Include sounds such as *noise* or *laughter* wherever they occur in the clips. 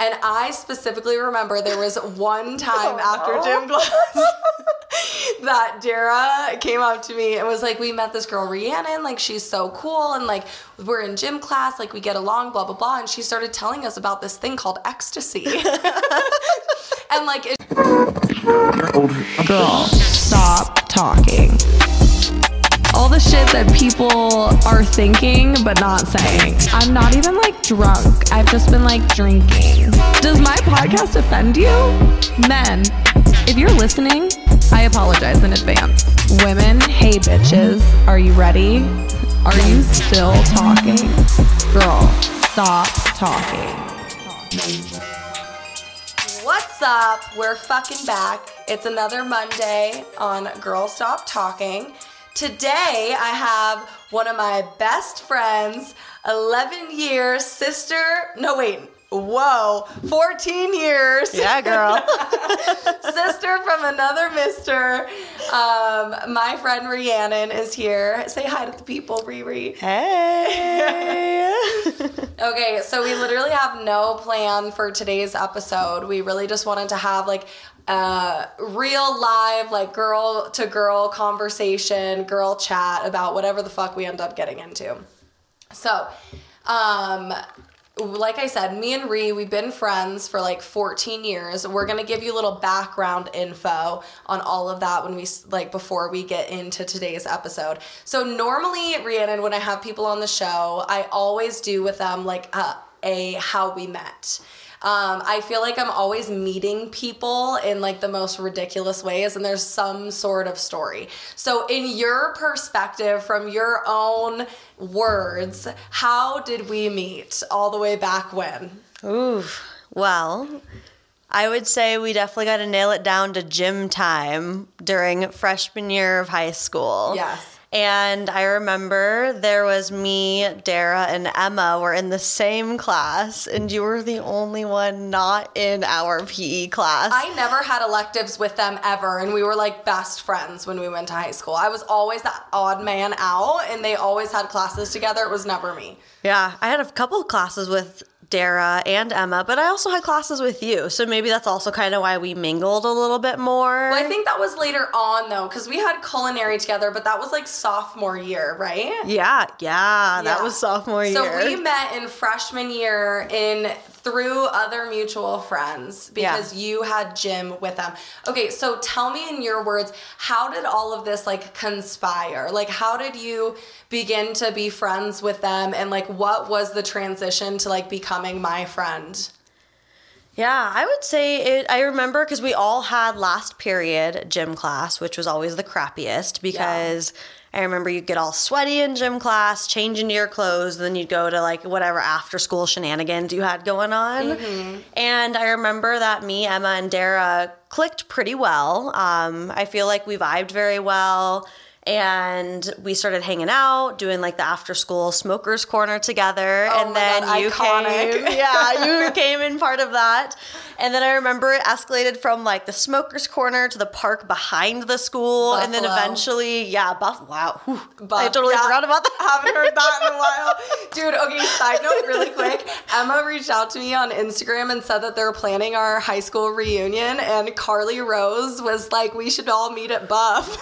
And I specifically remember there was one *laughs* oh, time Oh, after no. gym *laughs* class *laughs* that Dara came up to me and was like, We met this girl, Rhiannon. Like, she's so cool. And like, we're in gym class, like, we get along, blah, blah, blah. And she started telling us about this thing called ecstasy. and like, it, Girl, stop talking. All the shit that people are thinking but not saying. I'm not even like drunk. I've just been like drinking. Does my podcast offend you? Men, if you're listening, I apologize in advance. Women, hey bitches, are you ready? Are you still talking? Girl, stop talking. What's up? We're fucking back. It's another Monday on Girl Stop Talking. Today I have one of my best friends, 11 years sister. No, wait. Whoa, 14 years. Yeah, girl. *laughs* sister from another mister. Um, my friend Rhiannon is here. Say hi to the people, Riri. hey. *laughs* Okay, so we literally have no plan for today's episode. We really just wanted to have like a real live, like girl to girl conversation, girl chat about whatever the fuck we end up getting into. So, um, like I said, me and Rhi, we've been friends for like 14 years. We're gonna give you a little background info on all of that when we like before we get into today's episode. So normally, Rhiannon, when I have people on the show, I always do with them like a, a how we met. Um, I feel like I'm always meeting people in like the most ridiculous ways, and there's some sort of story. So, in your perspective, from your own words, how did we meet all the way back when? Ooh. Well, I would say we definitely got to nail it down to gym time during freshman year of high school. Yes. And I remember there was me, Dara, and Emma were in the same class, and you were the only one not in our PE class. I never had electives with them ever, and we were like best friends when we went to high school. I was always the odd man out, and they always had classes together. It was never me. yeah, I had a couple classes with Dara and Emma, but I also had classes with you. So maybe that's also kind of why we mingled a little bit more. Well, I think that was later on though, because we had culinary together, but that was like sophomore year, right? yeah, yeah, that was sophomore year. So we met in freshman year in through other mutual friends because you had gym with them. Okay, so tell me in your words, how did all of this like conspire? Like how did you begin to be friends with them and like what was the transition to like becoming my friend? Yeah, I would say it. I remember because we all had last period gym class, which was always the crappiest because I remember you'd get all sweaty in gym class, change into your clothes, and then you'd go to like whatever after school shenanigans you had going on. And I remember that me, Emma, and Dara clicked pretty well. Um, I feel like we vibed very well. And we started hanging out, doing like the after school smokers corner together. Oh and my then God, you iconic. came. *laughs* Yeah, you came in part of that. And then I remember it escalated from like the smokers corner to the park behind the school. And then eventually, yeah, Buff. Wow. Whew. I totally yeah. forgot about that. I *laughs* haven't heard that in a *laughs* while. Dude, okay, side note really quick. Emma reached out to me on Instagram and said that they're planning our high school reunion and Carly Rose was like, we should all meet at Buff.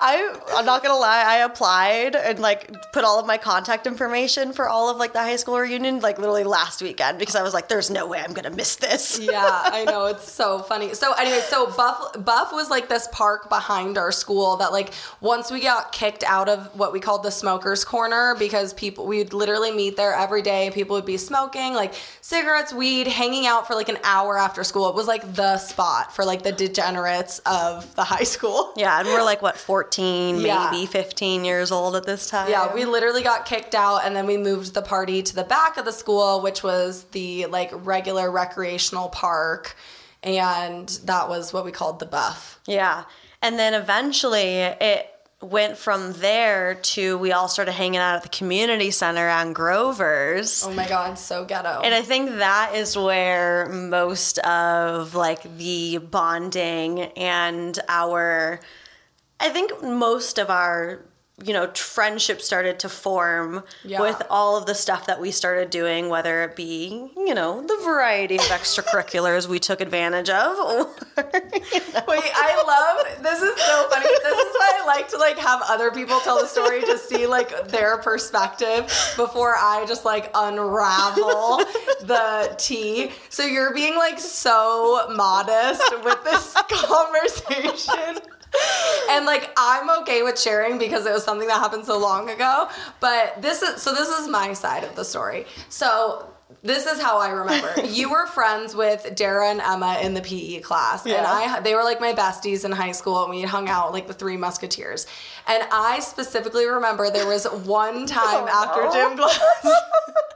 I, I'm not gonna lie, I applied and like put all of my contact information for all of like the high school reunion like literally last weekend because I was like, there's no way I'm gonna miss this. *laughs* yeah, I know. It's so funny. So anyway, so Buff Buff was like this park behind our school that like once we got kicked out of what we called the smokers corner because people we'd literally meet there every day. People would be smoking like cigarettes, weed, hanging out for like an hour after school. It was like the spot for like the degenerates of the high school. Yeah, and we're like what 14, Yeah. maybe 15 years old at this time. Yeah, we literally got kicked out and then we moved the party to the back of the school, which was the like regular recreational park. And that was what we called the buff. Yeah. And then eventually it went from there to we all started hanging out at the community center on Grover's. Oh my god, so ghetto. And I think that is where most of like the bonding and our I think most of our you know, friendships started to form Yeah. with all of the stuff that we started doing, whether it be, you know, the variety of extracurriculars we took advantage of. Or, *laughs* Wait, I love this is so funny. This is why I like to like have other people tell the story to see like their perspective before I just like unravel the tea. So you're being like so modest with this *laughs* conversation. And like I'm okay with sharing because it was something that happened so long ago. But this is so this is my side of the story. So this is how I remember. *laughs* you were friends with Dara and Emma in the PE class, and I they were like my besties in high school, and we hung out like the Three Musketeers. And I specifically remember there was one *laughs* oh, time after gym *laughs* class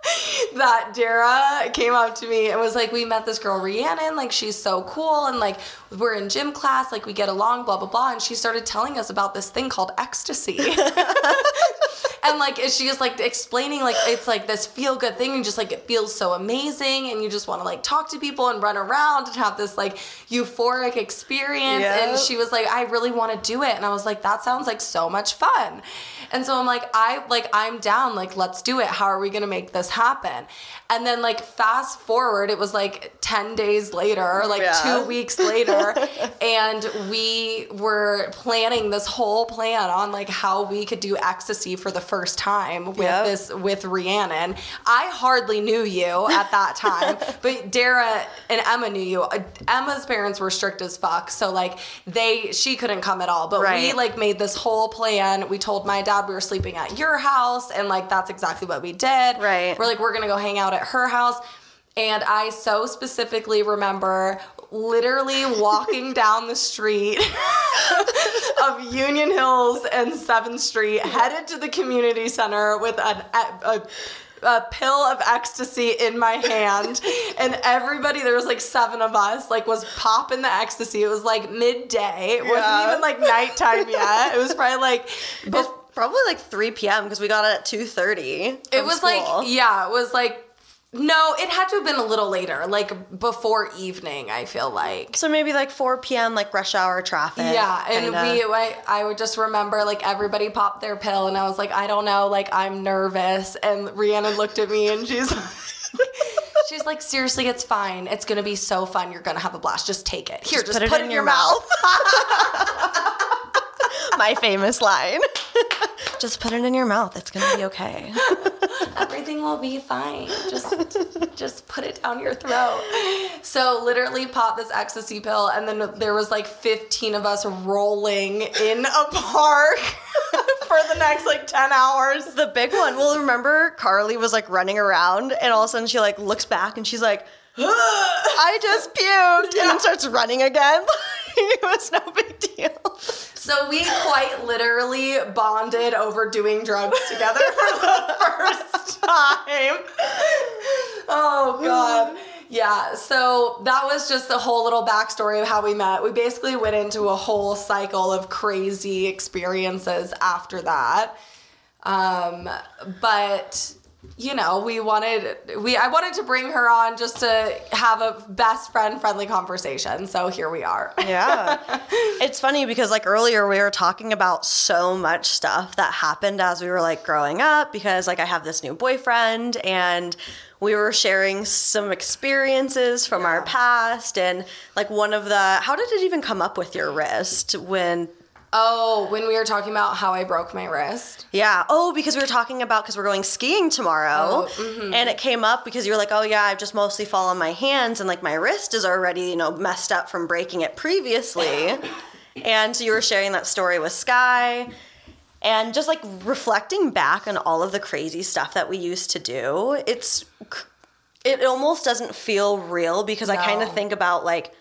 *laughs* that Dara came up to me and was like, "We met this girl Rhiannon, like she's so cool, and like we're in gym class, like we get along, blah blah blah." And she started telling us about this thing called ecstasy. and like she was like explaining like it's like this feel good thing. And just like it feels so amazing. And you just want to like talk to people and run around and have this like euphoric experience. Yeah. and she was like i really want to do it. And i was like that sounds like so much fun and so i'm like i like i'm down like let's do it how are we gonna make this happen and then like fast forward it was like 10 days later like Yeah. two weeks later *laughs* and we were planning this whole plan on like how we could do ecstasy for the first time with Yep. this with Rhiannon. I hardly knew you at that time, *laughs* but Dara and Emma knew you. Uh, Emma's parents were strict as fuck, so like they she couldn't come at all. But we like made this whole plan. We told my dad we were sleeping at your house, and like that's exactly what we did. Right. We're like we're gonna go hang out at her house. And I so specifically remember literally walking *laughs* down the street *laughs* of Union Hills and 7th Street, headed to the community center with an, a, a, a pill of ecstasy in my hand. *laughs* And everybody, there was like seven of us, like was popping the ecstasy. It was like midday. It wasn't even like nighttime yet. It was probably like, It's probably like 3 p.m. because we got it at 2.30. it was like, yeah, it was like, no, it had to have been a little later, like before evening, I feel like. So maybe like 4 p.m. like rush hour traffic. Yeah, and kinda. we, I, I would just remember like everybody popped their pill, and I was like, I don't know, like I'm nervous. And Rhiannon looked at me, and she's, *laughs* she's like, seriously, it's fine. It's gonna be so fun. You're gonna have a blast. Just take it. Here, just, put, it in your mouth. *laughs* My famous line. *laughs* Just put it in your mouth. It's gonna be okay. *laughs* Everything will be fine. Just, just put it down your throat. So literally, pop this ecstasy pill, and then there was like 15 of us rolling in a park *laughs* for the next like 10 hours. The big one. Well, remember Carly was like running around, and all of a sudden she like looks back and she's like, "I just puked," and then starts running again. *laughs* it was no big deal. So we quite literally bonded over doing drugs together for the *laughs* first time. Oh god. Yeah, so that was just the whole little backstory of how we met. We basically went into a whole cycle of crazy experiences after that. Um, but you know, we wanted we I wanted to bring her on just to have a best friend friendly conversation. So here we are. Yeah. *laughs* it's funny because like earlier we were talking about so much stuff that happened as we were like growing up because like I have this new boyfriend and we were sharing some experiences from our past and like one of the how did it even come up with your wrist when Oh, when we were talking about how I broke my wrist. yeah. Oh, because we were talking about because we're going skiing tomorrow, Oh, mm-hmm. and it came up because you were like, "Oh yeah, I've just mostly fall on my hands, and like my wrist is already you know messed up from breaking it previously." *coughs* and so you were sharing that story with Sky, and just like reflecting back on all of the crazy stuff that we used to do. It's it almost doesn't feel real because I kind of think about like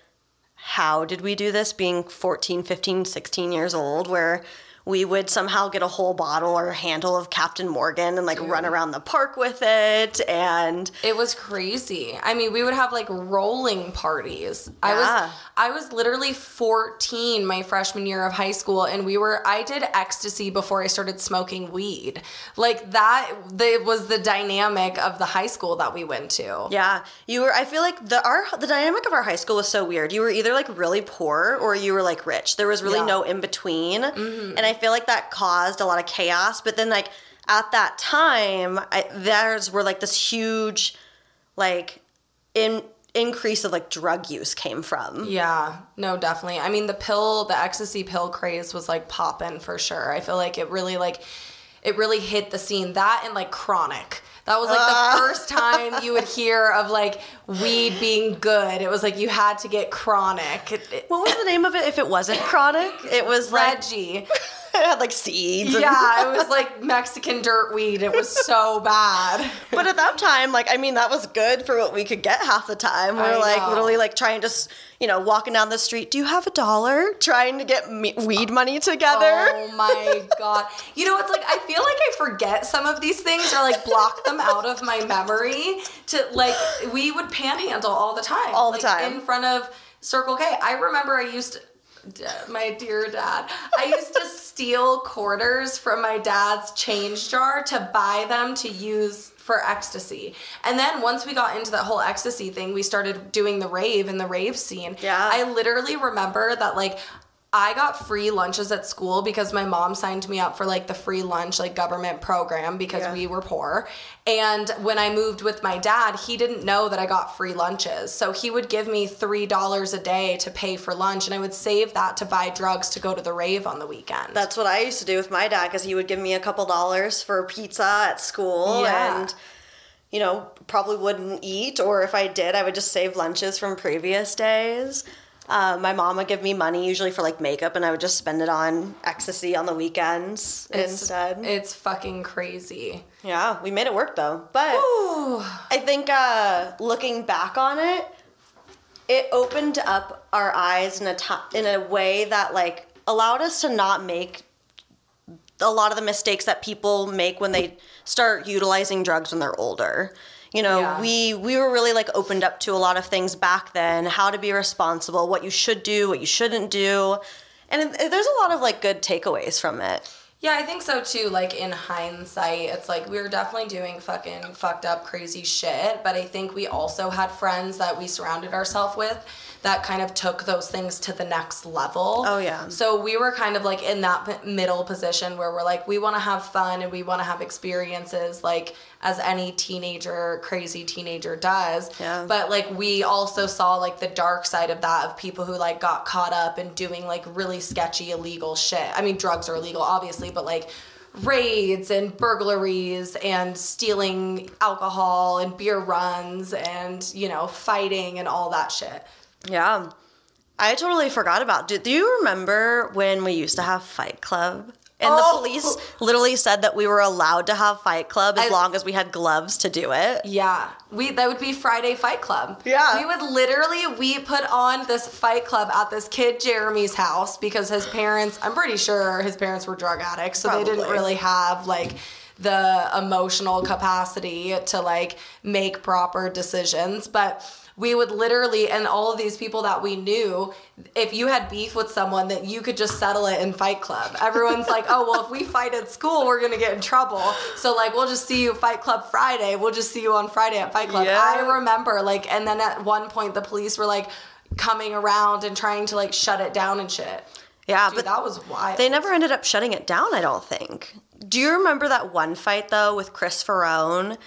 how did we do this being 14, 15, 16 years old where we would somehow get a whole bottle or handle of Captain Morgan and like run around the park with it and It was crazy. I mean, we would have like rolling parties. I was I was literally 14 my freshman year of high school and we were I did ecstasy before I started smoking weed. Like that that was the dynamic of the high school that we went to. yeah, you were I feel like the our the dynamic of our high school was so weird. You were either like really poor or you were like rich. There was really Yeah. no in between. Mm-hmm. And I feel like that caused a lot of chaos. But then, like at that time, I, there's were like this huge, like, in increase of like drug use came from. Yeah, no, definitely. I mean, the pill, the ecstasy pill craze was like popping for sure. I feel like it really like it really hit the scene. That and like chronic. That was like Ah. the first time you would *laughs* hear of like weed being good. It was like you had to get chronic. What was the name of it? If it wasn't chronic, it was like Reggie. It had like seeds. and- Yeah, it was *laughs* like Mexican dirt weed. It was so bad. But at that time, like I mean, that was good for what we could get half the time. We were like know. literally like trying to, you know, walking down the street. Do you have a dollar? Trying to get me- weed money together. Oh my god. You know, it's like I feel like I forget some of these things or like block them out of my memory to like we would panhandle all the time. All the like, time. In front of Circle K. I remember I used my dear dad. I used to steal quarters from my dad's change jar to buy them to use for ecstasy. And then once we got into that whole ecstasy thing, we started doing the rave and the rave scene. Yeah. I literally remember that like I got free lunches at school because my mom signed me up for like the free lunch like government program because Yeah. we were poor. And when I moved with my dad, he didn't know that I got free lunches. So he would give me $3 a day to pay for lunch and I would save that to buy drugs to go to the rave on the weekend. That's what I used to do with my dad because he would give me a couple dollars for pizza at school Yeah. and you know probably wouldn't eat or if I did I would just save lunches from previous days. Uh, my mom would give me money usually for like makeup and I would just spend it on ecstasy on the weekends it's, instead. It's fucking crazy. yeah, we made it work though. But I think uh, looking back on it, it opened up our eyes in a in a way that like allowed us to not make a lot of the mistakes that people make when they start utilizing drugs when they're older. You know, Yeah. we we were really like opened up to a lot of things back then, how to be responsible, what you should do, what you shouldn't do. And it, there's a lot of like good takeaways from it. Yeah, I think so too. Like in hindsight, it's like we were definitely doing fucking fucked up crazy shit, but I think we also had friends that we surrounded ourselves with that kind of took those things to the next level. Oh, yeah. So we were kind of like in that middle position where we're like we want to have fun and we want to have experiences like as any teenager, crazy teenager does. Yeah. But like we also saw like the dark side of that of people who like got caught up in doing like really sketchy illegal shit. I mean, drugs are illegal obviously, but like raids and burglaries and stealing alcohol and beer runs and you know fighting and all that shit. Yeah. I totally forgot about. Do, do you remember when we used to have Fight Club? And Oh. the police literally said that we were allowed to have Fight Club as I- long as we had gloves to do it. Yeah, we that would be Friday Fight Club. Yeah. we would literally we put on this Fight Club at this kid Jeremy's house because his parents. I'm pretty sure his parents were drug addicts, so they didn't really have like the emotional capacity to like make proper decisions, but. We would literally, and all of these people that we knew, if you had beef with someone, that you could just settle it in Fight Club. Everyone's like, oh, well, if we fight at school, we're gonna get in trouble. So, like, we'll just see you Fight Club Friday. We'll just see you on Friday at Fight Club. Yeah. I remember, like, and then at one point, the police were like coming around and trying to like shut it down and shit. Yeah, Dude, but that was wild. they never ended up shutting it down, I don't think. Do you remember that one fight though with Chris Farone?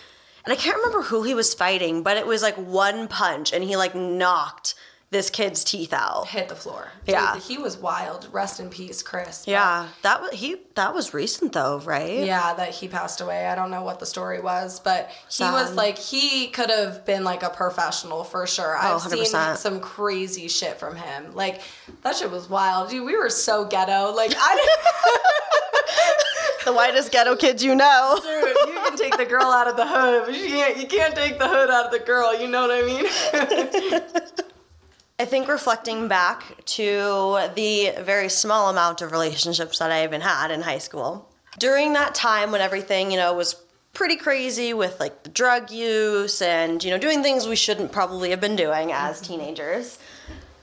And I can't remember who he was fighting, but it was like one punch and he like knocked this kid's teeth out. hit the floor. Dude, Yeah. he was wild. Rest in peace, Chris. Yeah, that was he that was recent though, right? Yeah, that he passed away. I don't know what the story was, but he Sad. was like he could have been like a professional for sure. Oh, I've seen 100%. some crazy shit from him. Like that shit was wild. Dude, we were so ghetto. Like I *laughs* *laughs* The whitest ghetto kids you know. Dude, you can take the girl out of the hood, but you can't you can't take the hood out of the girl, you know what I mean? *laughs* I think reflecting back to the very small amount of relationships that I even had in high school. During that time when everything, you know, was pretty crazy with like the drug use and, you know, doing things we shouldn't probably have been doing as *laughs* teenagers.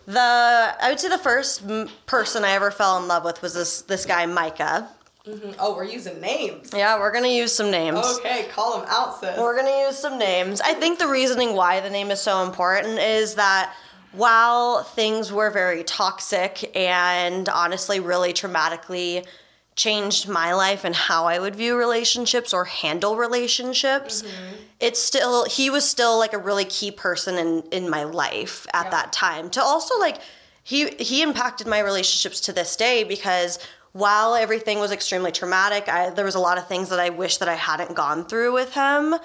The I would say the first m- person I ever fell in love with was this this guy Micah. Mm-hmm. oh, we're using names. Yeah, we're to use some names. Okay, call them out, sis. We're gonna use some names. I think the reasoning why the name is so important is that while things were very toxic and honestly really traumatically changed my life and how I would view relationships or handle relationships. Mm-hmm. It's still he was still like a really key person in in my life at Yeah. that time. To also like he he impacted my relationships to this day because while everything was extremely traumatic, I, there was a lot of things that I wish that I hadn't gone through with him.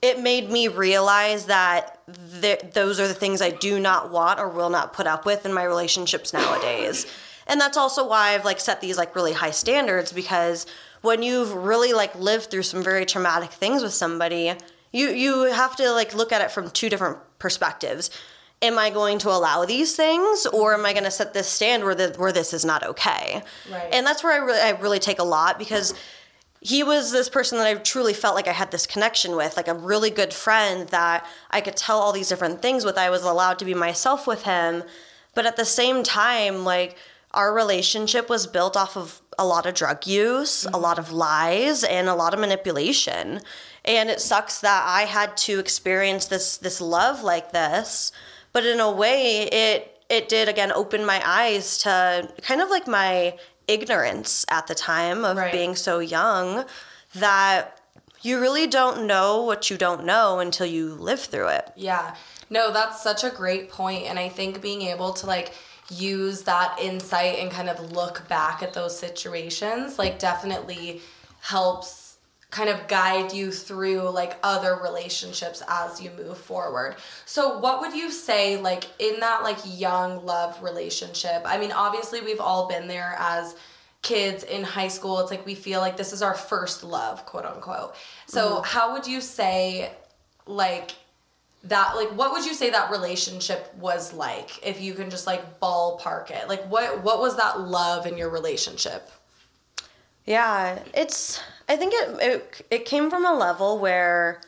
It made me realize that th- those are the things I do not want or will not put up with in my relationships nowadays. And that's also why I've like set these like really high standards because when you've really like lived through some very traumatic things with somebody, you you have to like look at it from two different perspectives. Am I going to allow these things, or am I going to set this stand where the, where this is not okay? Right. And that's where I really I really take a lot because he was this person that I truly felt like I had this connection with, like a really good friend that I could tell all these different things with. I was allowed to be myself with him, but at the same time, like our relationship was built off of a lot of drug use, a mm-hmm. lot of lies, and a lot of manipulation. And it sucks that I had to experience this this love like this, but in a way, it it did again open my eyes to kind of like my ignorance at the time of Right. being so young that you really don't know what you don't know until you live through it. Yeah. No, that's such a great point and I think being able to like use that insight and kind of look back at those situations like definitely helps kind of guide you through like other relationships as you move forward. So what would you say like in that like young love relationship? I mean, obviously we've all been there as kids in high school. It's like we feel like this is our first love, quote unquote. So mm-hmm. how would you say like that like what would you say that relationship was like if you can just like ballpark it like what what was that love in your relationship Yeah, it's. I think it, it it came from a level where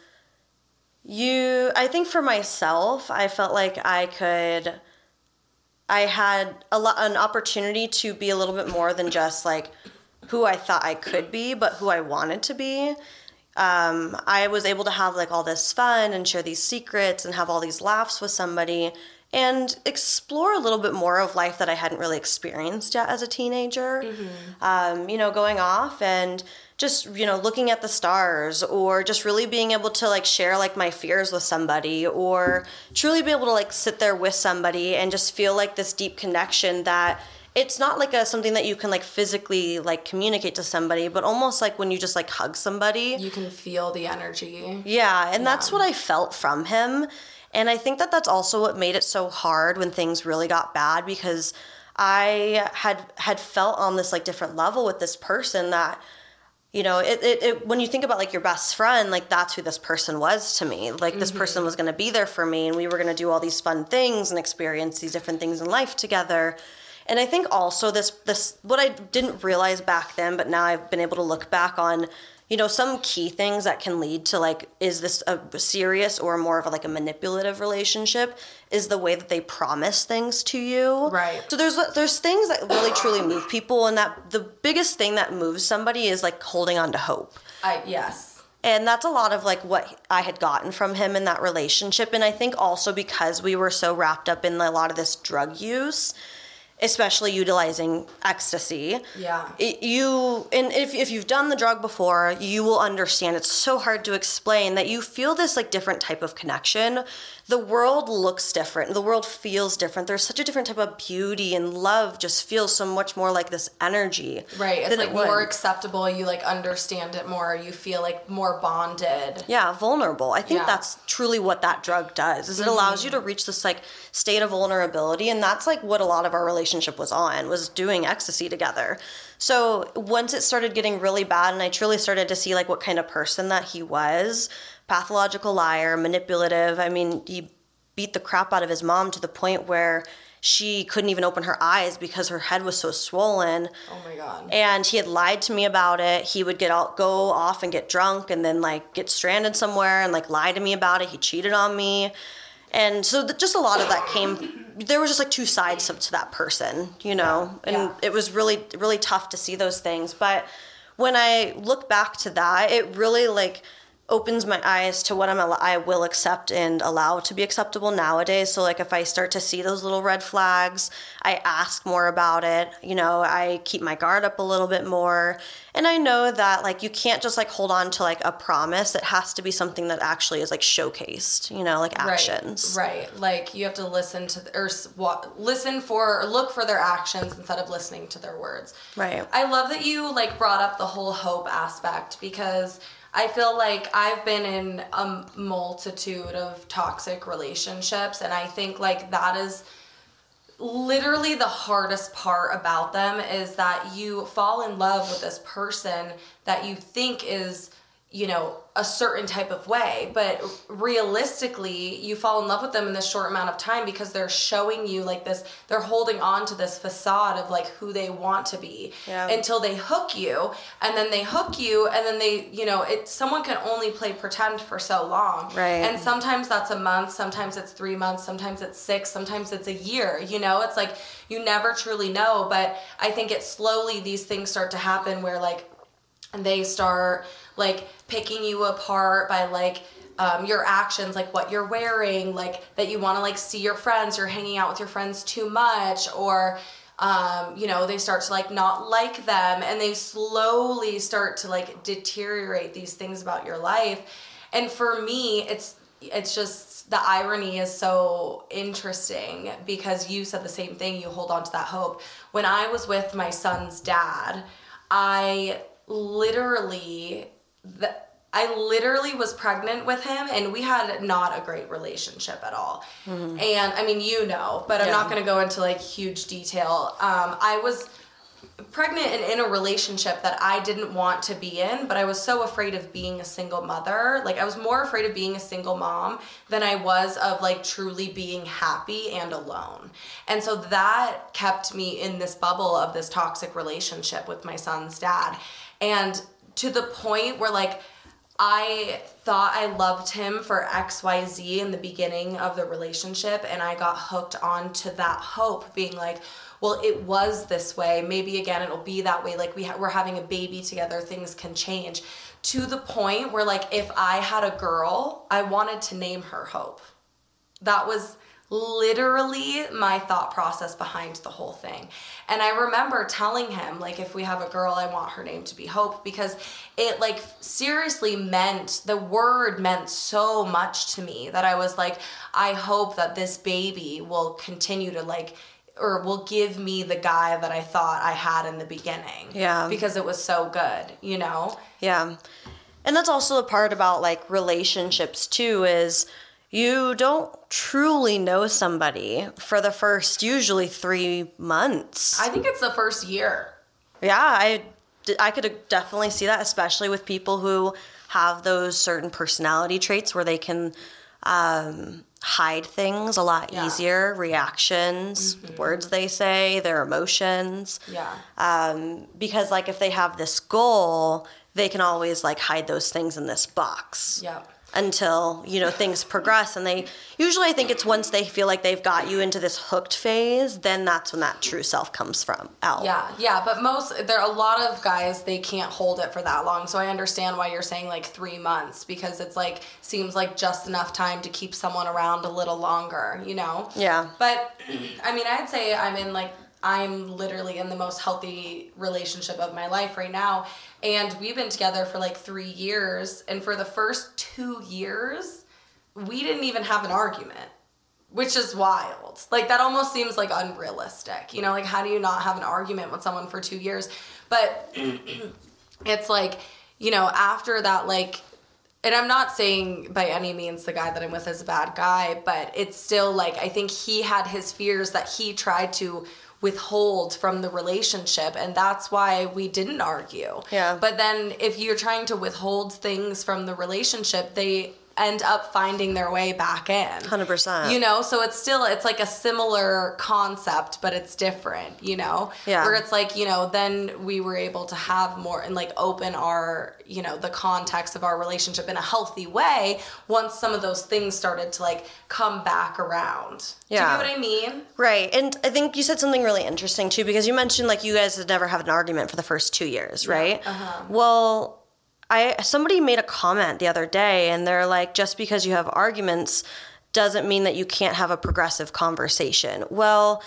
you. I think for myself, I felt like I could. I had a lot an opportunity to be a little bit more than just like who I thought I could be, but who I wanted to be. Um, I was able to have like all this fun and share these secrets and have all these laughs with somebody and explore a little bit more of life that I hadn't really experienced yet as a teenager. Um, you know, going off and just you know looking at the stars or just really being able to like share like my fears with somebody or truly be able to like sit there with somebody and just feel like this deep connection that it's not like a something that you can like physically like communicate to somebody but almost like when you just like hug somebody. You can feel the energy. Yeah, and that's what I felt from him. And I think that that's also what made it so hard when things really got bad because I had had felt on this like different level with this person that you know, it, it, it when you think about like your best friend, like that's who this person was to me. Like this mm-hmm. person was going to be there for me and we were going to do all these fun things and experience these different things in life together. And I think also this this what I didn't realize back then, but now I've been able to look back on, you know, some key things that can lead to like is this a serious or more of a, like a manipulative relationship is the way that they promise things to you. Right. So there's there's things that really truly move people and that the biggest thing that moves somebody is like holding on to hope. i yes And that's a lot of like what I had gotten from him in that relationship. And I think also because we were so wrapped up in a lot of this drug use, especially utilizing ecstasy. Yeah. It, you and if if you've done the drug before, you will understand it's so hard to explain that you feel this like different type of connection. The world looks different. The world feels different. There's such a different type of beauty and love just feels so much more like this energy. right it's like it more acceptable you like understand it more you feel like more bonded yeah vulnerable i think Yeah. that's truly what that drug does is it mm-hmm. allows you to reach this like state of vulnerability and that's like what a lot of our relationship was on was doing ecstasy together. So once it started getting really bad and i truly started to see like what kind of person that he was pathological liar manipulative i mean he beat the crap out of his mom to the point where she couldn't even open her eyes because her head was so swollen. Oh my god. And he had lied to me about it. He would get out go off and get drunk and then like get stranded somewhere and like lie to me about it. He cheated on me and so th- just a lot of that came there was just like two sides to, to that person you know? And yeah. it was really really tough to see those things. But when i look back to that it really like opens my eyes to what I'm I will accept and allow to be acceptable nowadays. So like if I start to see those little red flags, I ask more about it. You know, I keep my guard up a little bit more. And I know that like you can't just like hold on to like a promise. It has to be something that actually is like showcased, you know, like actions. Right, right. Like you have to listen to or s- listen for or look for their actions instead of listening to their words. Right. I love that you like brought up the whole hope aspect because I feel like I've been in a multitude of toxic relationships and I think like that is literally the hardest part about them is that you fall in love with this person that you think is you know a certain type of way but realistically you fall in love with them in this short amount of time because they're showing you like this they're holding on to this facade of like who they want to be Yeah. until they hook you and then they hook you and then they you know it someone can only play pretend for so long Right. and sometimes that's a month sometimes it's three months sometimes it's six sometimes it's a year you know it's like you never truly know but i think it slowly these things start to happen where like they start like picking you apart by like um, your actions like what you're wearing like that you want to like see your friends you're hanging out with your friends too much or um, you know they start to like not like them and they slowly start to like deteriorate these things about your life. And for me it's it's just the irony is so interesting because you said the same thing you hold on to that hope. When i was with my son's dad i literally the, I literally was pregnant with him and we had not a great relationship at all. And I mean, you know, but I'm not going to go into like huge detail. Um, I was pregnant and in a relationship that I didn't want to be in, but I was so afraid of being a single mother. Like I was more afraid of being a single mom than I was of like truly being happy and alone. And so that kept me in this bubble of this toxic relationship with my son's dad. And to the point where like I thought I loved him for XYZ in the beginning of the relationship, and I got hooked onto that hope, being like, well, it was this way. Maybe again, it'll be that way. Like, we ha- we're having a baby together, things can change. To the point where, like, if I had a girl, I wanted to name her Hope. That was literally my thought process behind the whole thing. And I remember telling him like if we have a girl I want her name to be Hope because it like seriously meant the word meant so much to me that I was like I hope that this baby will continue to like or will give me the guy that I thought I had in the beginning. Yeah. Because it was so good, you know? Yeah. And that's also the part about like relationships too is you don't truly know somebody for the first usually 3 months. I think it's the first year. Yeah, I I could definitely see that especially with people who have those certain personality traits where they can um, hide things a lot Yeah. easier, reactions, words they say, their emotions. Yeah. um, because like if they have this goal they can always like hide those things in this box Yep. Until you know things progress and they usually i think it's once they feel like they've got you into this hooked phase then that's when that true self comes from out Yeah, yeah, but most there are a lot of guys they can't hold it for that long. So I understand why you're saying like three months because it's like seems like just enough time to keep someone around a little longer, you know? Yeah. But *clears throat* I mean, I'd say I'm in like I'm literally in the most healthy relationship of my life right now, and we've been together for like three years, and for the first two years, we didn't even have an argument which is wild. Like that almost seems like unrealistic. You know, like how do you not have an argument with someone for 2 years? But *clears throat* it's like, you know, after that like and I'm not saying by any means the guy that I'm with is a bad guy, but it's still like I think he had his fears that he tried to withhold from the relationship and that's why we didn't argue. Yeah. But then if you're trying to withhold things from the relationship, they end up finding their way back in. 100%. You know, so it's still it's like a similar concept, but it's different, you know? Yeah. Where it's like, you know, then we were able to have more and like open our, you know, the context of our relationship in a healthy way once some of those things started to like come back around. Yeah. Do you know what I mean? Right. And I think you said something really interesting too, because you mentioned like you guys had never had an argument for the first two years, right? uh-huh. Well, I somebody made a comment the other day and they're like just because you have arguments doesn't mean that you can't have a progressive conversation. Well,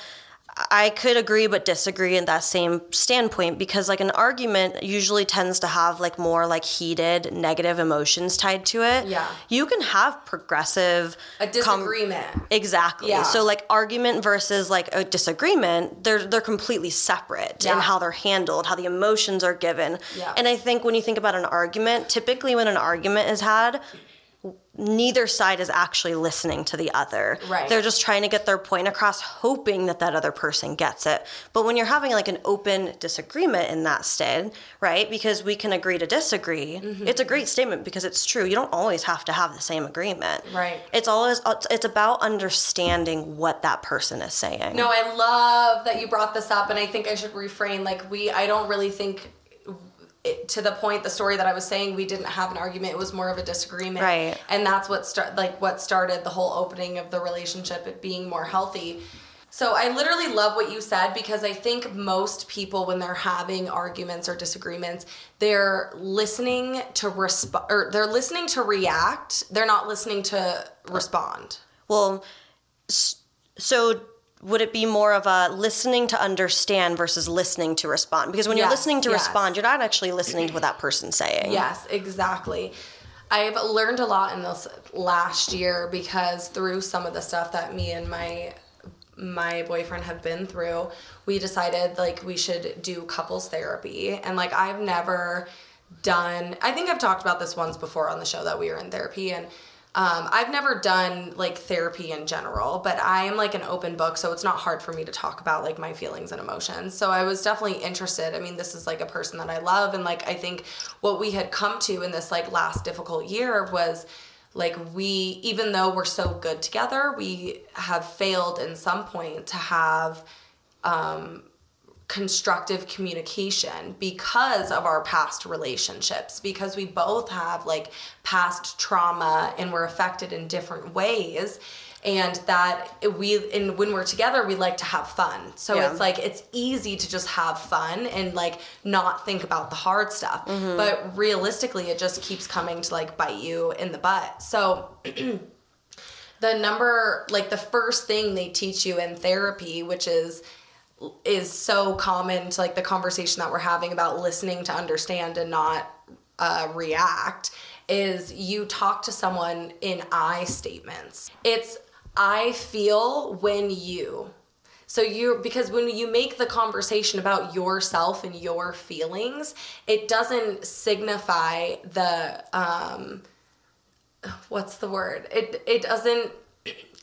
I could agree but disagree in that same standpoint because like an argument usually tends to have like more like heated negative emotions tied to it. Yeah. You can have progressive A com- disagreement. Exactly. Yeah. So like argument versus like a disagreement, they're they're completely separate in how they're handled, how the emotions are given. Yeah. And I think when you think about an argument, typically when an argument is had, neither side is actually listening to the other. Right. They're just trying to get their point across, hoping that that other person gets it. But when you're having like an open disagreement in that stead, right? Because we can agree to disagree. Mm-hmm. It's a great statement because it's true. You don't always have to have the same agreement. Right. It's always it's about understanding what that person is saying. No, I love that you brought this up, and I think I should refrain. Like we, I don't really think it, to the point the story that I was saying we didn't have an argument. It was more of a disagreement, Right. And that's what start like what started the whole opening of the relationship, it being more healthy. So I literally love what you said because I think most people when they're having arguments or disagreements, they're listening to respond or they're listening to react. They're not listening to respond. Well, so would it be more of a listening to understand versus listening to respond? Because when you're listening to yes. respond, you're not actually listening to what that person's saying. Yes, exactly. I've learned a lot in this last year because through some of the stuff that me and my my boyfriend have been through, we decided like we should do couples therapy. And like I've never done I think I've talked about this once before on the show that we were in therapy and um, I've never done like therapy in general, but I am like an open book, so it's not hard for me to talk about like my feelings and emotions. So I was definitely interested. I mean, this is like a person that I love, and like I think what we had come to in this like last difficult year was like we, even though we're so good together, we have failed in some point to have constructive communication because of our past relationships because we both have like past trauma and we're affected in different ways and that we and when we're together we like to have fun. So Yeah. it's like it's easy to just have fun and like not think about the hard stuff. Mm-hmm. But realistically it just keeps coming to like bite you in the butt. So *clears throat* the number like the first thing they teach you in therapy which is is so common to like the conversation that we're having about listening to understand and not uh, react is you talk to someone in I statements. It's I feel when you. So you because when you make the conversation about yourself and your feelings, it doesn't signify the um what's the word? It it doesn't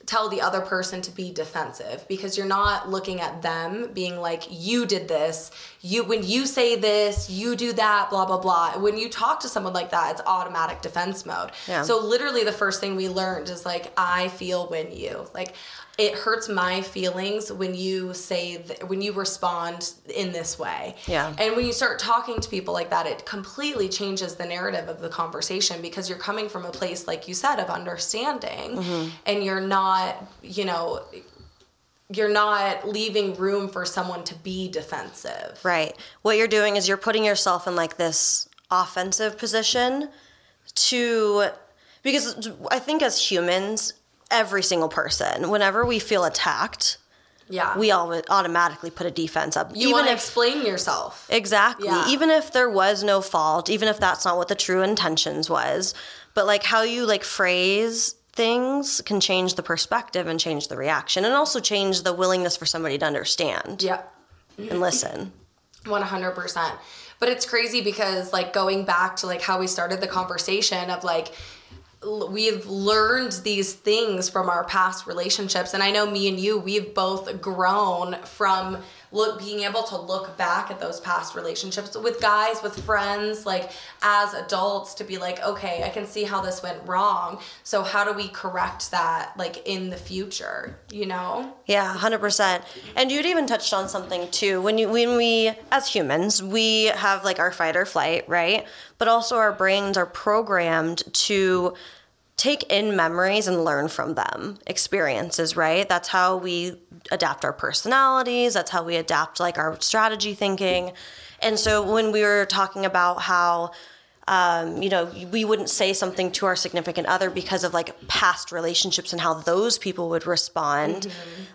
tell the other person to be defensive because you're not looking at them being like you did this. You when you say this you do that blah blah blah. When you talk to someone like that it's automatic defense mode. Yeah. so literally the first thing we learned is like i feel when you. Like it hurts my feelings when you say th- when you respond in this way Yeah. and when you start talking to people like that, it completely changes the narrative of the conversation because you're coming from a place, like you said, of understanding Mm-hmm. and you're not, you know, you're not leaving room for someone to be defensive. Right. What you're doing is you're putting yourself in like this offensive position to because I think as humans, every single person, whenever we feel attacked, Yeah. we all automatically put a defense up. you to explain yourself. Exactly. Yeah. Even if there was no fault, even if that's not what the true intentions was, but like how you like phrase things can change the perspective and change the reaction and also change the willingness for somebody to understand Yep. and listen. 100% but it's crazy because like going back to like how we started the conversation of like we've learned these things from our past relationships and i know me and you we've both grown from look being able to look back at those past relationships with guys with friends like as adults to be like okay i can see how this went wrong so how do we correct that like in the future you know Yeah, hundred percent. And you'd even touched on something too. When you when we as humans, we have like our fight or flight, right? But also our brains are programmed to take in memories and learn from them, experiences, right? That's how we adapt our personalities, that's how we adapt like our strategy thinking. And so when we were talking about how um, you know, we wouldn't say something to our significant other because of like past relationships and how those people would respond.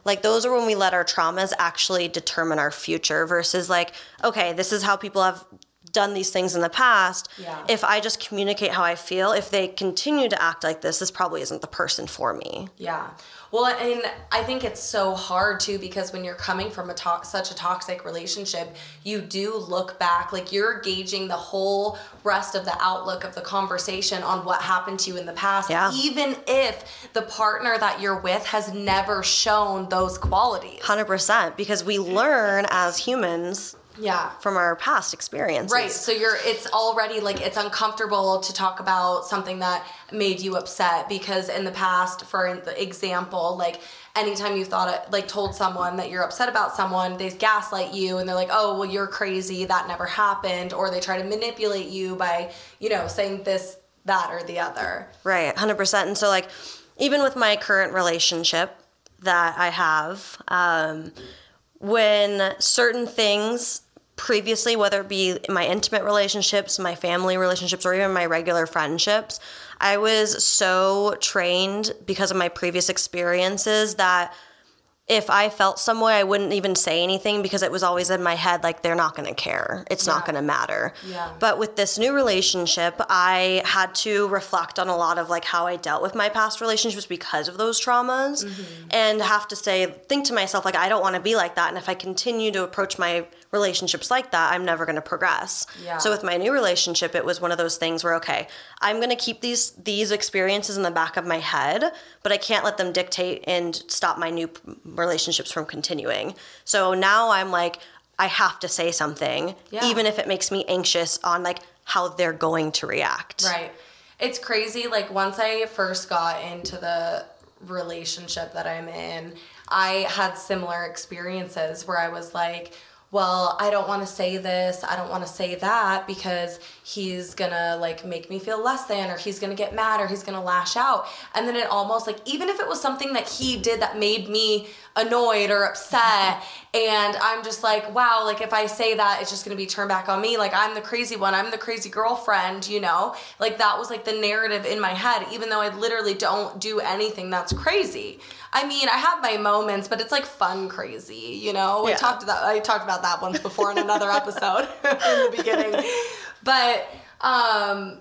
Like, those are when we let our traumas actually determine our future versus like, okay, this is how people have done these things in the past. Yeah. If I just communicate how I feel, if they continue to act like this, this probably isn't the person for me. Yeah. Well, and I think it's so hard too because when you're coming from a to- such a toxic relationship, you do look back like you're gauging the whole rest of the outlook of the conversation on what happened to you in the past, Yeah. even if the partner that you're with has never shown those qualities. 100% because we learn as humans Yeah. from our past experiences. Right. So you're it's already like it's uncomfortable to talk about something that made you upset because in the past, for example, like anytime you thought it like told someone that you're upset about someone, they gaslight you and they're like, "Oh, well you're crazy. That never happened." Or they try to manipulate you by, you know, saying this that or the other. Right, 100%. And so, like, even with my current relationship that I have, um, when certain things previously, whether it be my intimate relationships, my family relationships, or even my regular friendships, I was so trained because of my previous experiences that if I felt some way, I wouldn't even say anything because it was always in my head like they're not going to care. It's not going to matter. Yeah. But with this new relationship, I had to reflect on a lot of like how I dealt with my past relationships because of those traumas mm-hmm. and have to say think to myself like I don't want to be like that and if I continue to approach my relationships like that, I'm never going to progress. Yeah. So with my new relationship, it was one of those things where okay, I'm going to keep these these experiences in the back of my head, but I can't let them dictate and stop my new relationships from continuing. So now I'm like I have to say something Yeah. even if it makes me anxious on like how they're going to react. Right. It's crazy. Like once I first got into the relationship that I'm in, I had similar experiences where I was like, well, I don't want to say this, I don't want to say that because he's gonna like make me feel less than, or he's gonna get mad, or he's gonna lash out. And then it almost like, even if it was something that he did that made me annoyed or upset, and I'm just like, wow, like if I say that, it's just gonna be turned back on me. Like I'm the crazy one, I'm the crazy girlfriend, you know? Like that was like the narrative in my head, even though I literally don't do anything that's crazy. I mean, I have my moments, but it's like fun crazy, you know? We Yeah. talked about I talked about that once before in another *laughs* episode *laughs* in the beginning. But um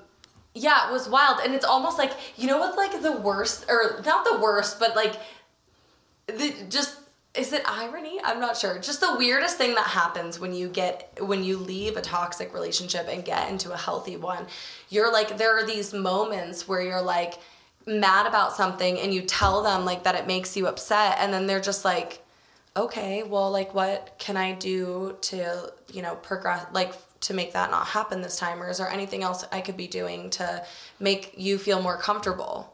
yeah, it was wild. And it's almost like, you know what's like the worst or not the worst, but like the just is it irony? I'm not sure. Just the weirdest thing that happens when you get when you leave a toxic relationship and get into a healthy one. You're like there are these moments where you're like mad about something and you tell them like that it makes you upset and then they're just like okay, well like what can I do to, you know, progress like to make that not happen this time or is there anything else I could be doing to make you feel more comfortable?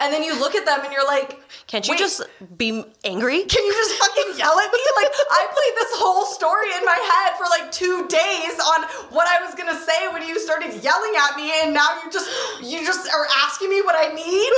And then you look at them and you're like, Can't you "Wait, just be angry? can you just fucking yell at me? Like I played this whole story in my head for like two days on what I was gonna say when you started yelling at me, and now you just you just are asking me what I need.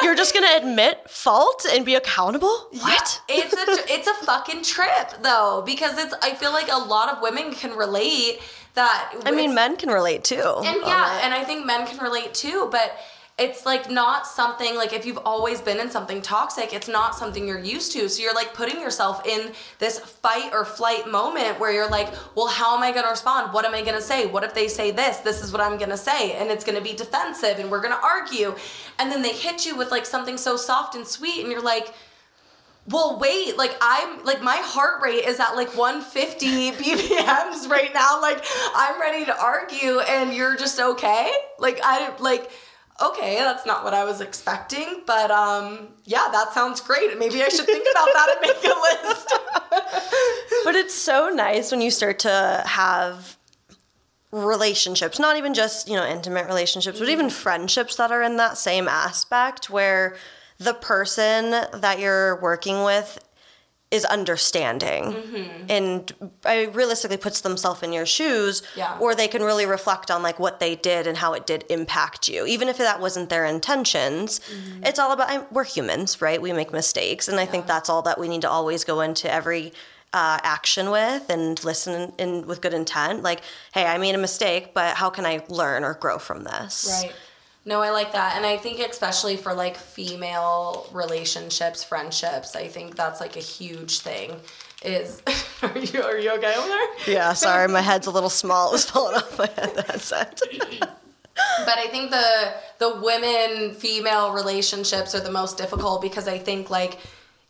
*laughs* You're just gonna admit fault and be accountable? What? Yeah, it's a it's a fucking trip though because it's I feel like a lot of women can relate that. I mean, men can relate too. and yeah, that. and I think men can relate too, but it's like not something like if you've always been in something toxic, it's not something you're used to. So you're like putting yourself in this fight or flight moment where you're like, well, how am I going to respond? What am I going to say? What if they say this? This is what I'm going to say. And it's going to be defensive and we're going to argue. And then they hit you with like something so soft and sweet and you're like, well, wait, like I'm like my heart rate is at like 150 *laughs* BPMs right now. Like I'm ready to argue and you're just okay. Like I like okay, that's not what I was expecting, but um yeah, that sounds great. Maybe I should think about that and make a list. *laughs* But it's so nice when you start to have relationships, not even just, you know, intimate relationships, but even friendships that are in that same aspect where the person that you're working with is understanding and uh, realistically puts themselves in your shoes Yeah. or they can really reflect on like what they did and how it did impact you even if that wasn't their intentions it's all about I'm- we're humans right we make mistakes and i think that's all that we need to always go into every uh, action with and listen in with good intent. Like, hey, I made a mistake, but how can I learn or grow from this? Right. No, I like that. And I think especially for like female relationships, friendships, I think that's like a huge thing. Is *laughs* are you are you okay over there? Yeah, sorry, my *laughs* head's a little small. It was falling off my head. The headset. *laughs* but I think the the women female relationships are the most difficult because I think like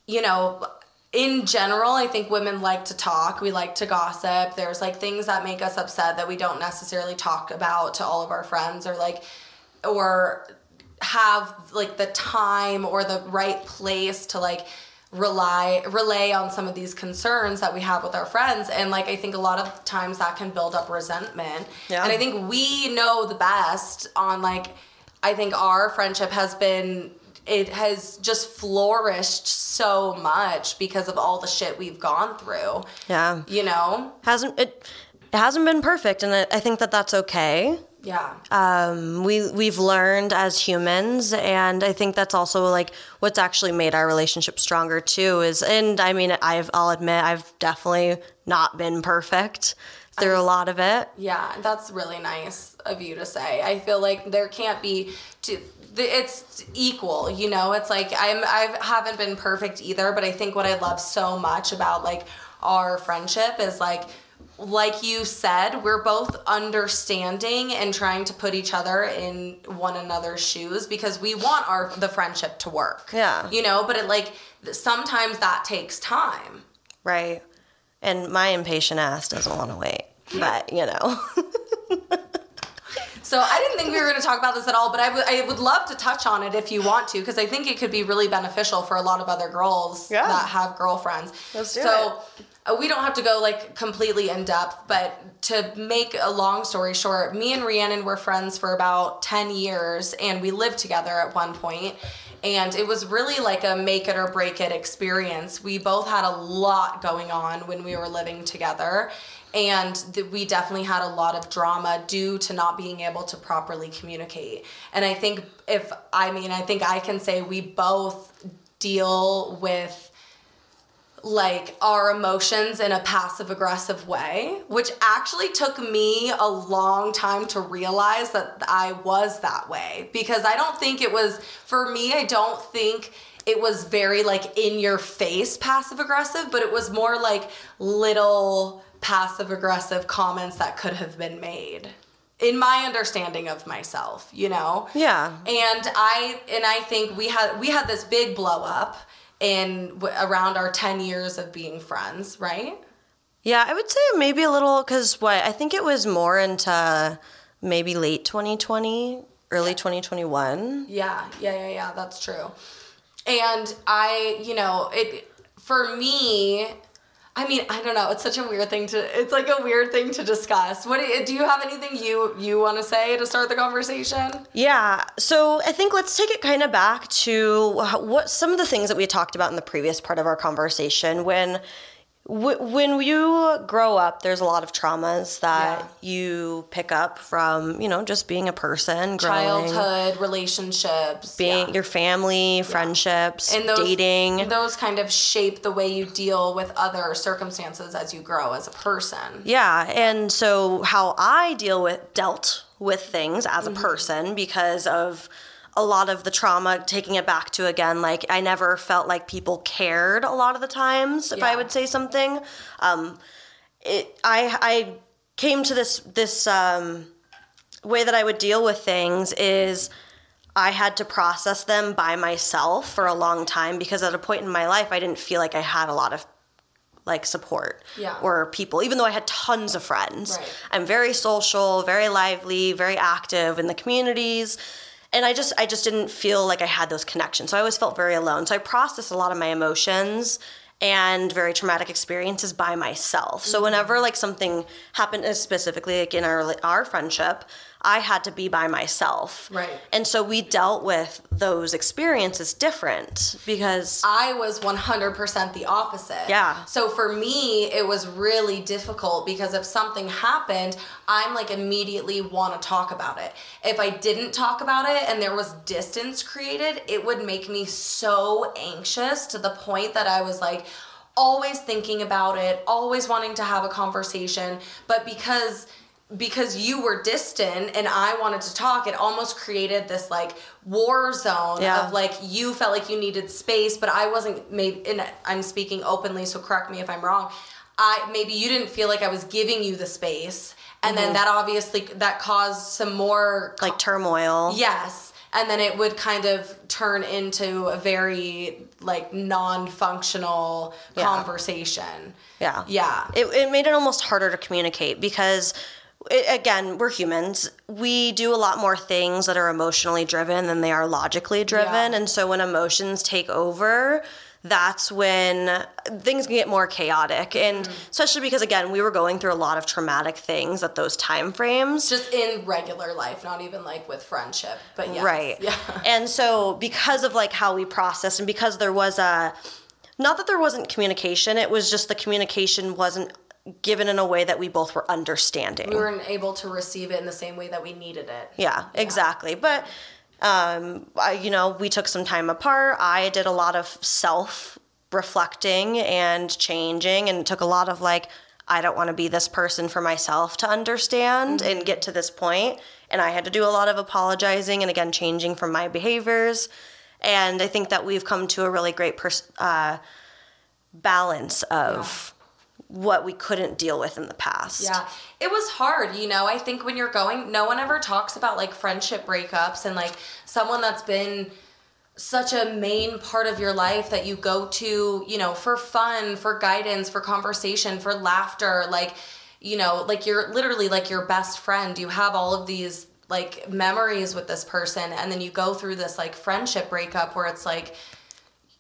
you know in general I think women like to talk we like to gossip there's like things that make us upset that we don't necessarily talk about to all of our friends or like or have like the time or the right place to like rely relay on some of these concerns that we have with our friends and like i think a lot of times that can build up resentment Yeah. and i think we know the best on like i think our friendship has been it has just flourished so much because of all the shit we've gone through Yeah, you know hasn't it? It hasn't been perfect, and I, I think that that's okay. Yeah um, we we've learned as humans, and I think that's also like what's actually made our relationship stronger too. Is and I mean, I've I'll admit I've definitely not been perfect through a lot of it. Yeah, that's really nice of you to say. I feel like there can't be two, it's equal, you know. It's like I'm I haven't been perfect either, but I think what I love so much about like our friendship is like like you said, we're both understanding and trying to put each other in one another's shoes because we want our the friendship to work. Yeah. You know, but it like sometimes that takes time. Right. And my impatient ass doesn't want to wait. But, you know. *laughs* So I didn't think we were going to talk about this at all, but I would I would love to touch on it if you want to, because I think it could be really beneficial for a lot of other girls Yeah. that have girlfriends. Let's do so uh, we don't have to go like completely in depth, but to make a long story short, me and Rhiannon were friends for about ten years, and we lived together at one point. And it was really like a make it or break it experience. We both had a lot going on when we were living together and th- we definitely had a lot of drama due to not being able to properly communicate. And i think if i mean i think i can say we both deal with like our emotions in a passive aggressive way which actually took me a long time to realize that i was that way. Because i don't think it was for me i don't think it was very like in your face passive aggressive but it was more like little passive aggressive comments that could have been made in my understanding of myself you know Yeah. and i and i think we had we had this big blow up in w- around our 10 years of being friends right Yeah, I would say maybe a little because what I think it was more into maybe late 2020, early 2021. Yeah, yeah, yeah, yeah, that's true. And I, you know, it for me, I mean, I don't know, it's such a weird thing to it's like a weird thing to discuss. What do- do you have anything you you want to say to start the conversation? Yeah, so I think let's take it kind of back to what some of the things that we talked about in the previous part of our conversation. When when you grow up, there's a lot of traumas that Yeah. you pick up from you know just being a person, growing, Childhood, relationships, being yeah. your family, friendships, and those, dating. Those kind of shape the way you deal with other circumstances as you grow as a person. Yeah, and so how I deal with dealt with things as a Mm-hmm. person because of a lot of the trauma taking it back to again like I never felt like people cared a lot of the times if I would say something um it I I came to this this um way that I would deal with things is I had to process them by myself for a long time because at a point in my life I didn't feel like I had a lot of like support Yeah. or people even though I had tons of friends. Right. I'm very social, very lively, very active in the communities and I just I just didn't feel like I had those connections. So I always felt very alone. So I processed a lot of my emotions and very traumatic experiences by myself. So whenever like something happened specifically like in our our friendship, I had to be by myself. Right. And so we dealt with those experiences different because I was 100% the opposite. Yeah. So for me, it was really difficult because if something happened, I'm like immediately want to talk about it. If I didn't talk about it and there was distance created, it would make me so anxious to the point that I was like, always thinking about it, always wanting to have a conversation, but because because you were distant and I wanted to talk, it almost created this like war zone Yeah. of like you felt like you needed space, but I wasn't maybe and I'm speaking openly, so correct me if I'm wrong. I maybe you didn't feel like I was giving you the space. And then mm-hmm. that obviously that caused some more Like turmoil. Yes. And then it would kind of turn into a very like non-functional Yeah. conversation. Yeah. Yeah. It, it made it almost harder to communicate because, again, we're humans. We do a lot more things that are emotionally driven than they are logically driven. Yeah. And so when emotions take over, that's when things can get more chaotic. And Mm-hmm. especially because, again, we were going through a lot of traumatic things at those time frames. Just in regular life, not even like with friendship. But yes. Right. Yeah. And so because of like how we processed and because there was a not that there wasn't communication, it was just the communication wasn't given in a way that we both were understanding. We weren't able to receive it in the same way that we needed it. yeah, exactly. But um I, you know, we took some time apart. I did a lot of self reflecting and changing and it took a lot of like I don't want to be this person for myself to understand and get to this point. And I had to do a lot of apologizing and again changing from my behaviors. And I think that we've come to a really great pers- uh, balance of what we couldn't deal with in the past. Yeah. It was hard, you know. I think when you're going, no one ever talks about like friendship breakups and like someone that's been such a main part of your life that you go to, you know, for fun, for guidance, for conversation, for laughter, like, you know, like you're literally like your best friend. You have all of these like memories with this person and then you go through this like friendship breakup where it's like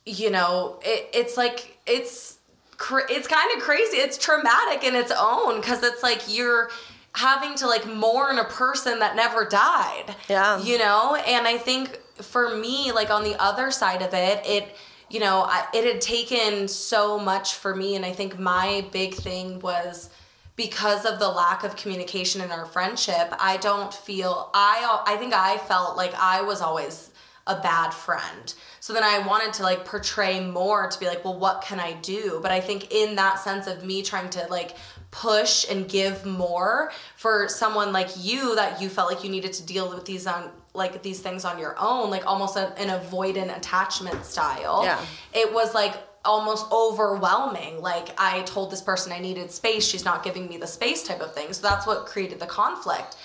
you know, it, it's like it's cr- it's kind of crazy. It's traumatic in its own because it's like you're having to like mourn a person that never died. Yeah. You know, and I think for me, like on the other side of it, it you know, I, it had taken so much for me, and I think my big thing was because of the lack of communication in our friendship. I don't feel I I think I felt like I was always a bad friend. So then I wanted to like portray more to be like, well, what can I do? But I think in that sense of me trying to like push and give more for someone like you that you felt like you needed to deal with these on like these things on your own, like almost a, an avoidant attachment style. Yeah. It was like almost overwhelming. Like I told this person I needed space, she's not giving me the space type of thing. So that's what created the conflict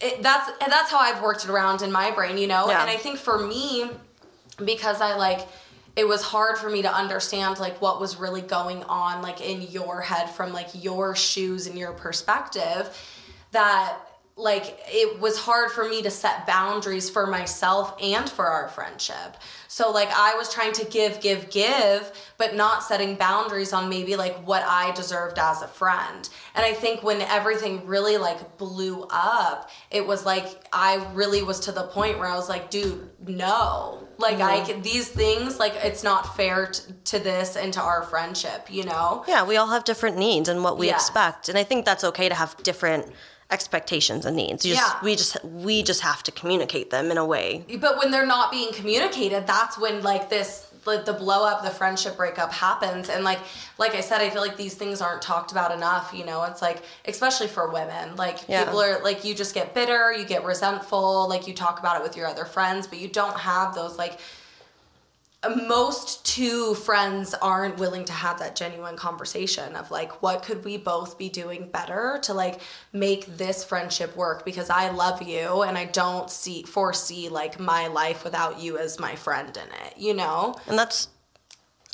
it, that's and that's how I've worked it around in my brain, you know. Yeah. And I think for me, because I like, it was hard for me to understand like what was really going on like in your head from like your shoes and your perspective. That like it was hard for me to set boundaries for myself and for our friendship. So like I was trying to give, give, give, but not setting boundaries on maybe like what I deserved as a friend. And I think when everything really like blew up, it was like I really was to the point where I was like, dude, no. Like I these things like it's not fair t- to this and to our friendship, you know? Yeah, we all have different needs and what we Yes. expect. And I think that's okay to have different expectations and needs. You just, Yeah. we just we just have to communicate them in a way. but when they're not being communicated that's when like this like the blow up the friendship breakup happens and like like i said i feel like these things aren't talked about enough you know it's like especially for women like Yeah. people are like you just get bitter you get resentful like you talk about it with your other friends but you don't have those like most two friends aren't willing to have that genuine conversation of like what could we both be doing better to like make this friendship work because I love you and I don't see foresee like my life without you as my friend in it, you know? And that's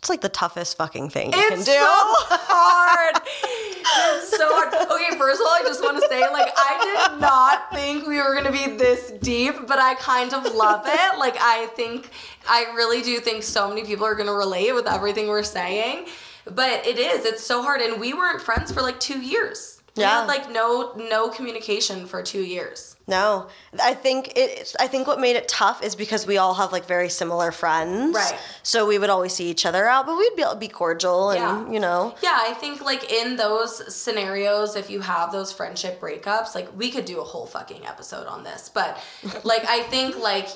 it's like the toughest fucking thing you It's can do. so *laughs* hard. It's so hard. Okay, first of all, I just want to say, like, I did not think we were gonna be this deep, but I kind of love it. Like, I think, I really do think so many people are gonna relate with everything we're saying. But it is. It's so hard, and we weren't friends for like two years. We Yeah. had like no no communication for two years. No, I think it's. I think what made it tough is because we all have like very similar friends, Right. So we would always see each other out, but we'd be be cordial and Yeah. you know, Yeah, I think like in those scenarios, if you have those friendship breakups, like we could do a whole fucking episode on this. But *laughs* like I think like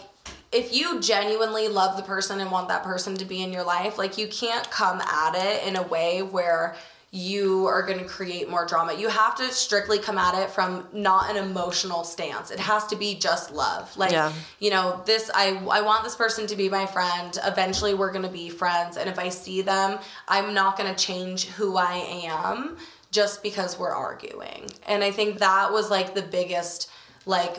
if you genuinely love the person and want that person to be in your life, like you can't come at it in a way where you are going to create more drama. You have to strictly come at it from not an emotional stance. It has to be just love. Like, Yeah. you know, this I I want this person to be my friend. Eventually we're going to be friends and if I see them, I'm not going to change who I am just because we're arguing. And I think that was like the biggest like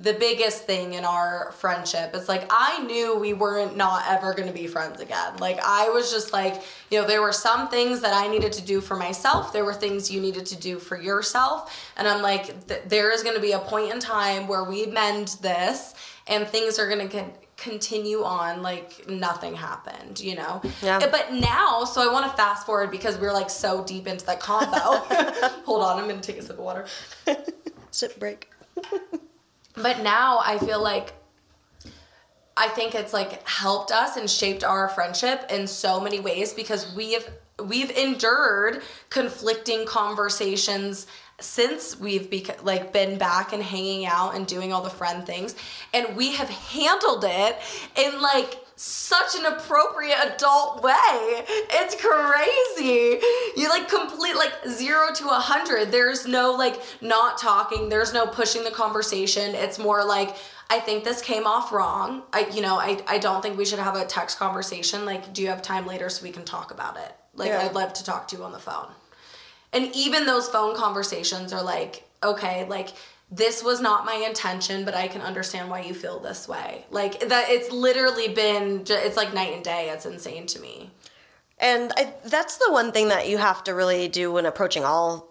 the biggest thing in our friendship It's like I knew we weren't not ever going to be friends again. Like I was just like, you know, there were some things that I needed to do for myself. There were things you needed to do for yourself, and I'm like th- there is going to be a point in time where we mend this and things are going to con- continue on like nothing happened, you know. Yeah. But now, so I want to fast forward because we're like so deep into that combo. *laughs* Hold on, I'm going to take a sip of water. *laughs* Sip break. *laughs* But now I feel like I think it's like helped us and shaped our friendship in so many ways because we've we've endured conflicting conversations since we've bec- like been back and hanging out and doing all the friend things. And we have handled it in like such an appropriate adult way it's crazy you like complete like zero to a hundred there's no like not talking there's no pushing the conversation it's more like I think this came off wrong. I you know, I, I don't think we should have a text conversation. Like, do you have time later so we can talk about it? Like Yeah. I'd love to talk to you on the phone. And even those phone conversations are like, okay, like this was not my intention, but I can understand why you feel this way. Like that it's literally been it's like night and day. It's insane to me. And I, that's the one thing that you have to really do when approaching all.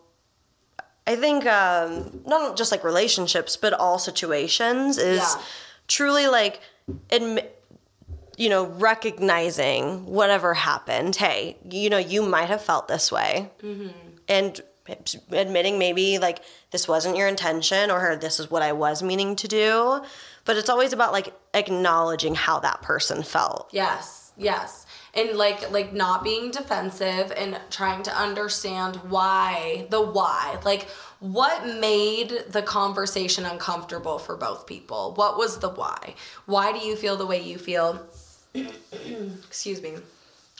I think um, not just like relationships, but all situations is Yeah. truly like, admi- you know, recognizing whatever happened. Hey, you know, you might have felt this way, and admitting maybe like this wasn't your intention or this is what I was meaning to do. But it's always about like acknowledging how that person felt. Yes, yes. And like like not being defensive and trying to understand why, the why. Like what made the conversation uncomfortable for both people? What was the why? Why do you feel the way you feel? *clears throat* Excuse me.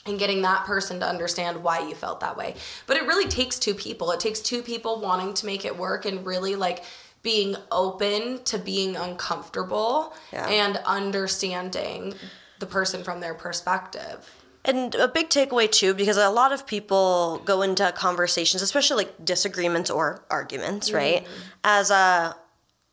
And getting that person to understand why you felt that way. But it really takes two people. It takes two people wanting to make it work and really like being open to being uncomfortable Yeah. and understanding the person from their perspective. And a big takeaway too, because a lot of people go into conversations, especially like disagreements or arguments, right? Mm-hmm. As a,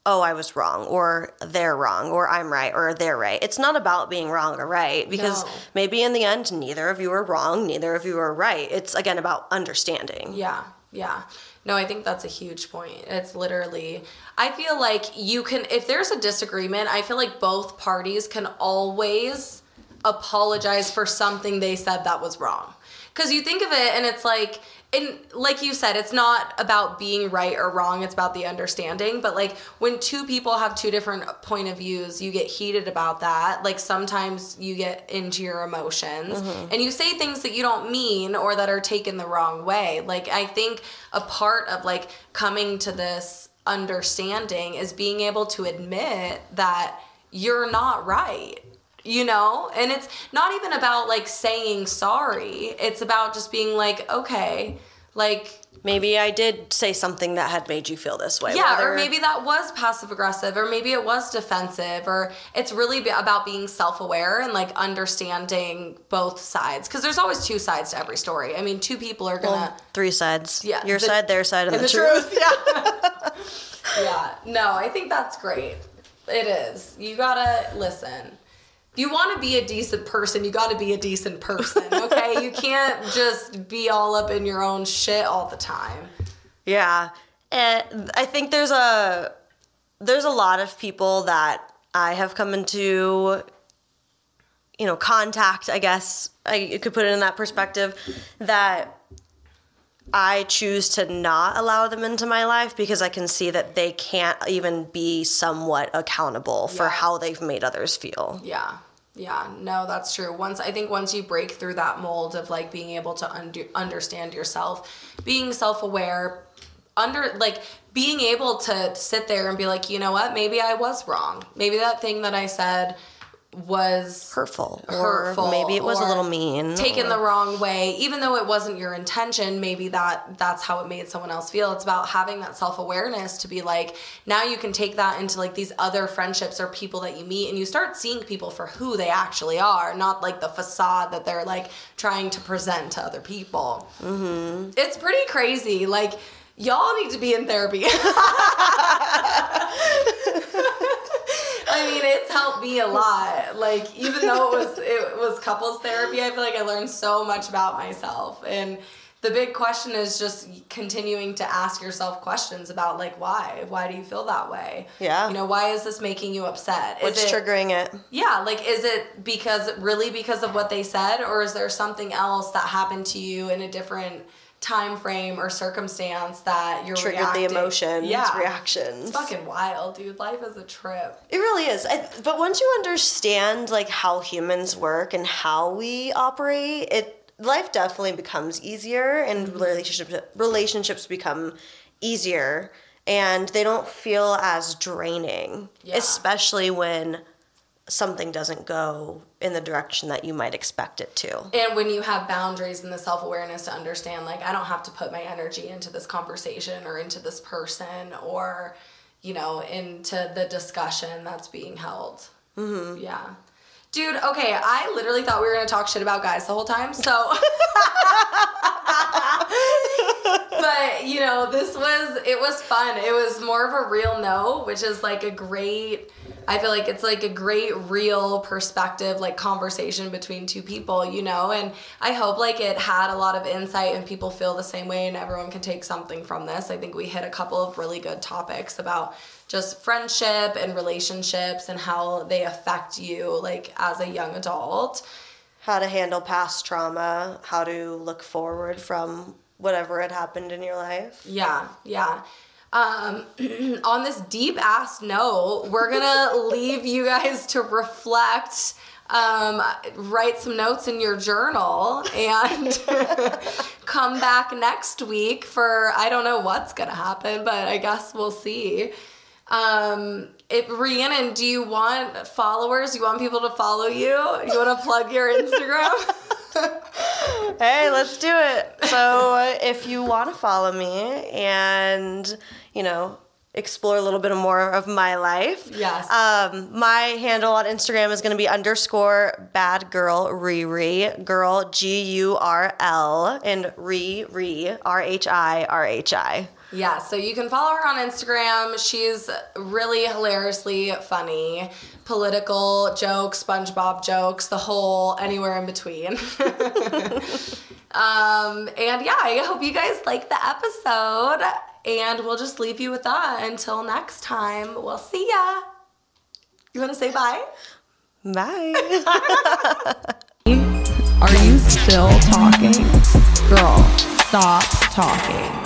oh, I was wrong, or they're wrong, or I'm right, or they're right. It's not about being wrong or right, because No. maybe in the end, neither of you are wrong, neither of you are right. It's again about understanding. Yeah, yeah. No, I think that's a huge point. It's literally, I feel like you can, if there's a disagreement, I feel like both parties can always apologize for something they said that was wrong. Because you think of it and it's like, and like you said, it's not about being right or wrong, it's about the understanding. But like when two people have two different point of views, you get heated about that. Like sometimes you get into your emotions mm-hmm. and you say things that you don't mean or that are taken the wrong way. Like I think a part of like coming to this understanding is being able to admit that you're not right you know? And it's not even about like saying sorry. It's about just being like okay like Maybe I did say something that had made you feel this way. yeah or maybe that was passive aggressive or maybe it was defensive or it's really be- about being self-aware and like understanding both sides. Because there's always two sides to every story. I mean two people are gonna three sides. Yeah, Your the- side, their side, and, and the, truth. yeah. *laughs* Yeah. No i think that's great. It is. You gotta listen you want to be a decent person you gotta be a decent person okay you *laughs* can't just be all up in your own shit all the time Yeah. And I think there's a there's a lot of people that I have come into you know, contact, I guess I could put it in that perspective that I choose to not allow them into my life because I can see that they can't even be somewhat accountable for Yeah. how they've made others feel. Yeah. Yeah, no, that's true. Once I think once you break through that mold of like being able to undo, understand yourself, being self-aware, under like being able to sit there and be like, you know what, maybe I was wrong. Maybe that thing that I said was hurtful, hurtful or maybe it was a little mean, taken or- the wrong way. Even though it wasn't your intention maybe that that's how it made someone else feel. It's about having that self-awareness to be like now you can take that into like these other friendships or people that you meet and you start seeing people for who they actually are not like the facade that they're like trying to present to other people. Mm-hmm. it's pretty crazy. Like y'all need to be in therapy *laughs* *laughs* I mean, it's helped me a lot. Like, even though it was it was couples therapy, I feel like I learned so much about myself. And the big question is just continuing to ask yourself questions about like why? Why do you feel that way? Yeah. You know, why is this making you upset? Is What's it, triggering it? yeah, like is it because really because of what they said, or is there something else that happened to you in a different time frame or circumstance that you're Triggered reacting? the emotions, yeah. reactions. It's fucking wild, dude. Life is a trip. It really is. I, but once you understand like how humans work and how we operate, it life definitely becomes easier and Mm-hmm. relationships relationships become easier and they don't feel as draining, Yeah. especially when something doesn't go in the direction that you might expect it to. And when you have boundaries and the self awareness to understand, like, I don't have to put my energy into this conversation or into this person or, you know, into the discussion that's being held. Mm-hmm. Yeah. Dude, okay, I literally thought we were gonna talk shit about guys the whole time, so. *laughs* but, you know, this was, it was fun. It was more of a real no, which is like a great. I feel like it's like a great real perspective, like conversation between two people, you know? And I hope like it had a lot of insight and people feel the same way and everyone can take something from this. I think we hit a couple of really good topics about just friendship and relationships and how they affect you like as a young adult. How to handle past trauma, how to look forward from whatever had happened in your life. Yeah, yeah. Um, *clears throat* on this deep ass note, we're gonna *laughs* leave you guys to reflect. Um, write some notes in your journal and *laughs* come back next week for I don't know what's gonna happen, but I guess we'll see. Um, if Rhiannon, do you want followers? You want people to follow you? You want to plug your Instagram? *laughs* Hey, let's do it. So, uh, if you want to follow me and, you know, explore a little bit more of my life, Yes. um, my handle on Instagram is going to be underscore bad girl Riri, girl G U R L, and Riri, R H I R H I. Yeah, so you can follow her on Instagram. She's really hilariously funny. Political jokes, SpongeBob jokes, the whole anywhere in between. *laughs* um, and yeah, I hope you guys like the episode. And we'll just leave you with that. Until next time, we'll see ya. You want to say bye? Bye. *laughs* Are you still talking? Girl, stop talking.